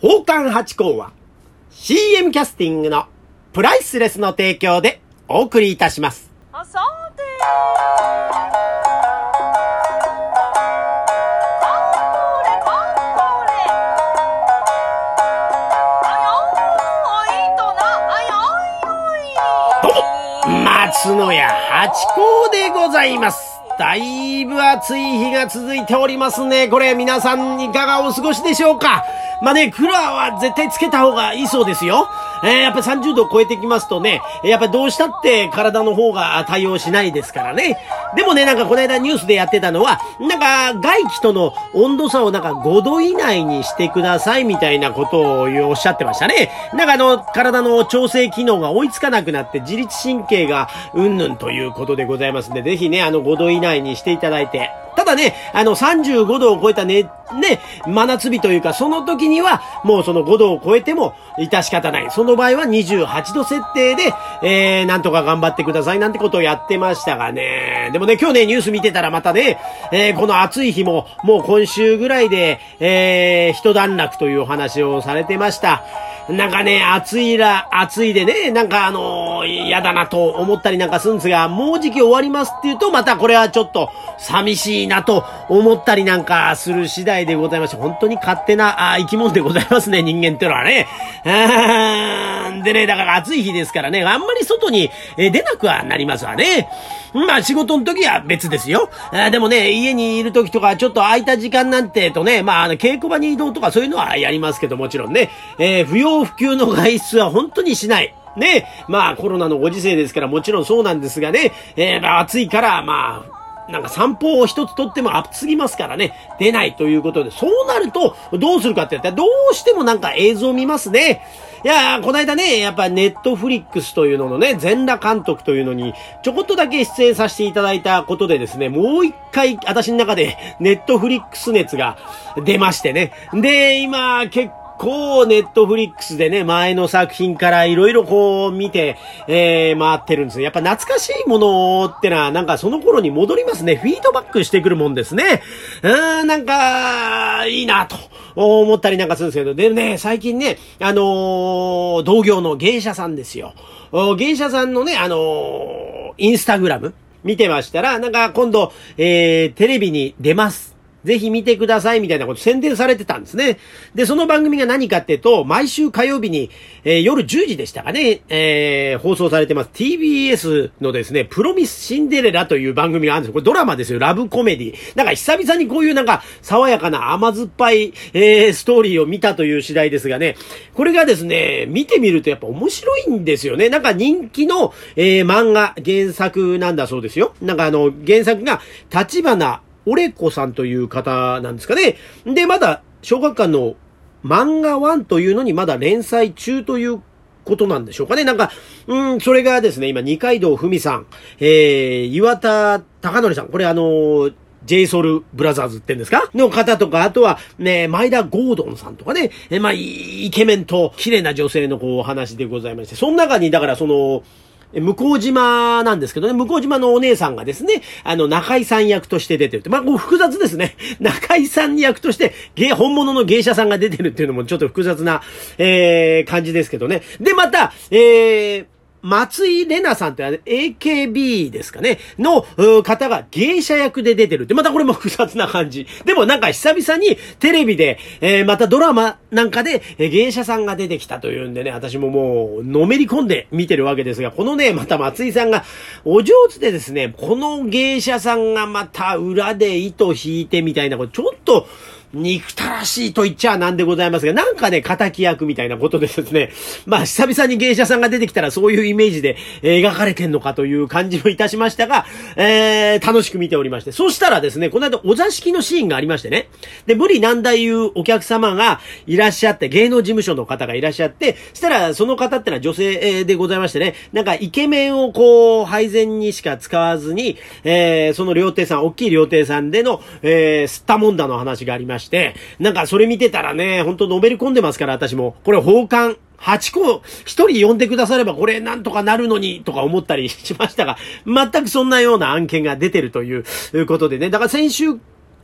宝冠八甲は CM キャスティングのプライスレスの提供でお送りいたします。あさてどうも、松野屋八甲でございます。だいぶ暑い日が続いておりますね。これ皆さんいかがお過ごしでしょうか？まあね、クーラーは絶対つけた方がいいそうですよ。えー、やっぱ30度を超えてきますとね、やっぱどうしたって体の方が対応しないですからね。でもね、なんかこの間ニュースでやってたのは、なんか外気との温度差をなんか5度以内にしてくださいみたいなことをおっしゃってましたね。なんかあの、体の調整機能が追いつかなくなって自律神経がうんぬんということでございますんで、ぜひね、あの5度以内にしていただいて、ただね、あの35度を超えたね、ね、真夏日というか、その時には、もうその5度を超えても、致し方ない。その場合は28度設定で、えー、なんとか頑張ってくださいなんてことをやってましたがね。でもね、今日ね、ニュース見てたらまたね、えー、この暑い日も、もう今週ぐらいで、えー、一段落というお話をされてました。なんかね、暑いら、暑いでね、なんかあのー、嫌だなと思ったりなんかするんですが、もうじき終わりますっていうと、またこれはちょっと寂しいなと思ったりなんかする次第でございまして、本当に勝手なあ生き物でございますね、人間ってのはね。あーでね、だから暑い日ですからね、あんまり外にえ出なくはなりますわね。まあ仕事の時は別ですよ。あでもね、家にいる時とかちょっと空いた時間なんてとね、まああの稽古場に移動とかそういうのはやりますけどもちろんね、えー、不要不急の外出は本当にしない。ね。まあコロナのご時世ですからもちろんそうなんですがね、えー、まあ暑いから、まあ、なんか散歩を一つとっても暑すぎますからね、出ないということで、そうなると、どうするかって言ったら、どうしてもなんか映像見ますね。いやー、この間ね、やっぱネットフリックスというののね、全裸監督というのに、ちょこっとだけ出演させていただいたことでですね、もう一回、私の中で、ネットフリックス熱が出ましてね。で、今、結構ネットフリックスでね、前の作品からいろいろこう見て、えー、回ってるんですよ。やっぱ懐かしいものってのは、なんかその頃に戻りますね。フィードバックしてくるもんですね。うーん、なんか、いいなと思ったりなんかするんですけど、でね、最近ね、あのー、同業の芸者さんですよ。芸者さんのね、あのー、インスタグラム見てましたら、なんか今度、えー、テレビに出ます。ぜひ見てくださいみたいなこと宣伝されてたんですね。で、その番組が何かっていうと、毎週火曜日に、えー、夜10時でしたかね、えー、放送されてます。TBS のですね、プロミスシンデレラという番組があるんですよ。これドラマですよ。ラブコメディ。なんか久々にこういうなんか爽やかな甘酸っぱい、えー、ストーリーを見たという次第ですがね、これがですね、見てみるとやっぱ面白いんですよね。なんか人気の、え、漫画、原作なんだそうですよ。なんかあの、原作が、立花オレコさんという方なんですかね。で、まだ、小学館の漫画1というのにまだ連載中ということなんでしょうかね。なんか、うん、それがですね、今、二階堂ふみさん、えー、岩田貴則さん、これあのー、j ソ l ブラザーズってんですか？の方とか、あとはね、前田ゴードンさんとかね、えまあ、イケメンと綺麗な女性のこう、話でございまして、その中に、だからその、向島なんですけどね、向島のお姉さんがですね、あの、中井さん役として出てるって。まあ、こう複雑ですね。中井さん役として、芸、本物の芸者さんが出てるっていうのもちょっと複雑な、えー、感じですけどね。で、また、えー、松井玲奈さんって AKB ですかねの方が芸者役で出てるって、またこれも複雑な感じ。でもなんか久々にテレビで、えー、またドラマなんかで、芸者さんが出てきたというんでね、私ももうのめり込んで見てるわけですが、このね、また松井さんがお上手でですね、この芸者さんがまた裏で糸引いてみたいな、これちょっと、憎たらしいと言っちゃなんでございますが、なんかね、仇役みたいなことでですね、まあ、久々に芸者さんが出てきたらそういうイメージで描かれてんのかという感じもいたしましたが、えー、楽しく見ておりまして。そしたらですね、この間お座敷のシーンがありましてね、で、無理難題いうお客様がいらっしゃって、芸能事務所の方がいらっしゃって、そしたらその方ってのは女性でございましてね、なんかイケメンをこう、配膳にしか使わずに、えー、その料亭さん、大きい料亭さんでの、えー、吸ったもんだの話がありまして、してなんかそれ見てたらね、ほんとのめり込んでますから、私も。これ、奉還。8個、1人呼んでくださればこれなんとかなるのにとか思ったりしましたが、全くそんなような案件が出てるということでね。だから先週、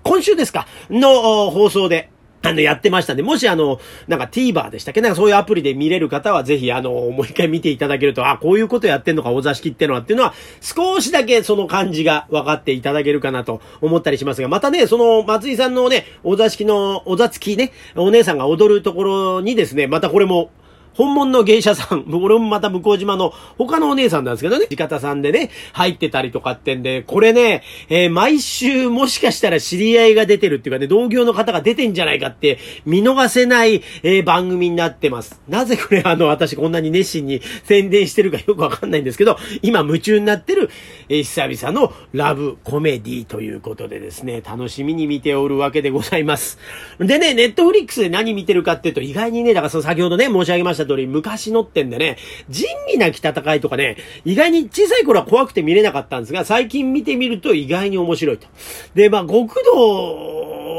今週ですかの放送で、あの、やってましたんで、もしあの、なんか TVer でしたっけ？なんかそういうアプリで見れる方はぜひあの、もう一回見ていただけると、あ、こういうことやってんのか、お座敷ってのはっていうのは、少しだけその感じが分かっていただけるかなと思ったりしますが、またね、その松井さんのね、お座敷の、お座付きね、お姉さんが踊るところにですね、またこれも、本物の芸者さん、俺もまた向島の他のお姉さんなんですけどね、地方さんでね、入ってたりとかってんで、これね、えー、毎週もしかしたら知り合いが出てるっていうかね、同業の方が出てんじゃないかって見逃せない、えー、番組になってます。なぜこれあの、私こんなに熱心に宣伝してるかよくわかんないんですけど、今夢中になってる、えー、久々のラブコメディということでですね、楽しみに見ておるわけでございます。でね、ネットフリックスで何見てるかっていうと、意外にね、だからその先ほどね、申し上げましたした通り、昔のってんでね、仁義なき戦いとかね、意外に小さい頃は怖くて見れなかったんですが、最近見てみると意外に面白いと。で、まあ、極道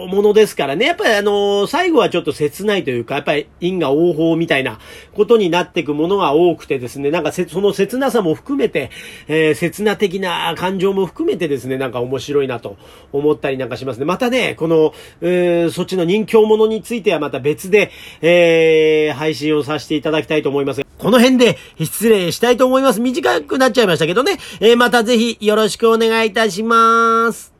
ものですからね、やっぱりあの、最後はちょっと切ないというか、やっぱり因果応報みたいなことになっていくものが多くてですね、なんかその切なさも含めて、えー、切な的な感情も含めてですね、なんか面白いなと思ったりなんかしますね。またね、この、えー、そっちの人形ものについてはまた別で、えー、配信をさせていただきたいと思いますが、この辺で失礼したいと思います。短くなっちゃいましたけどね、えー、またぜひよろしくお願いいたします。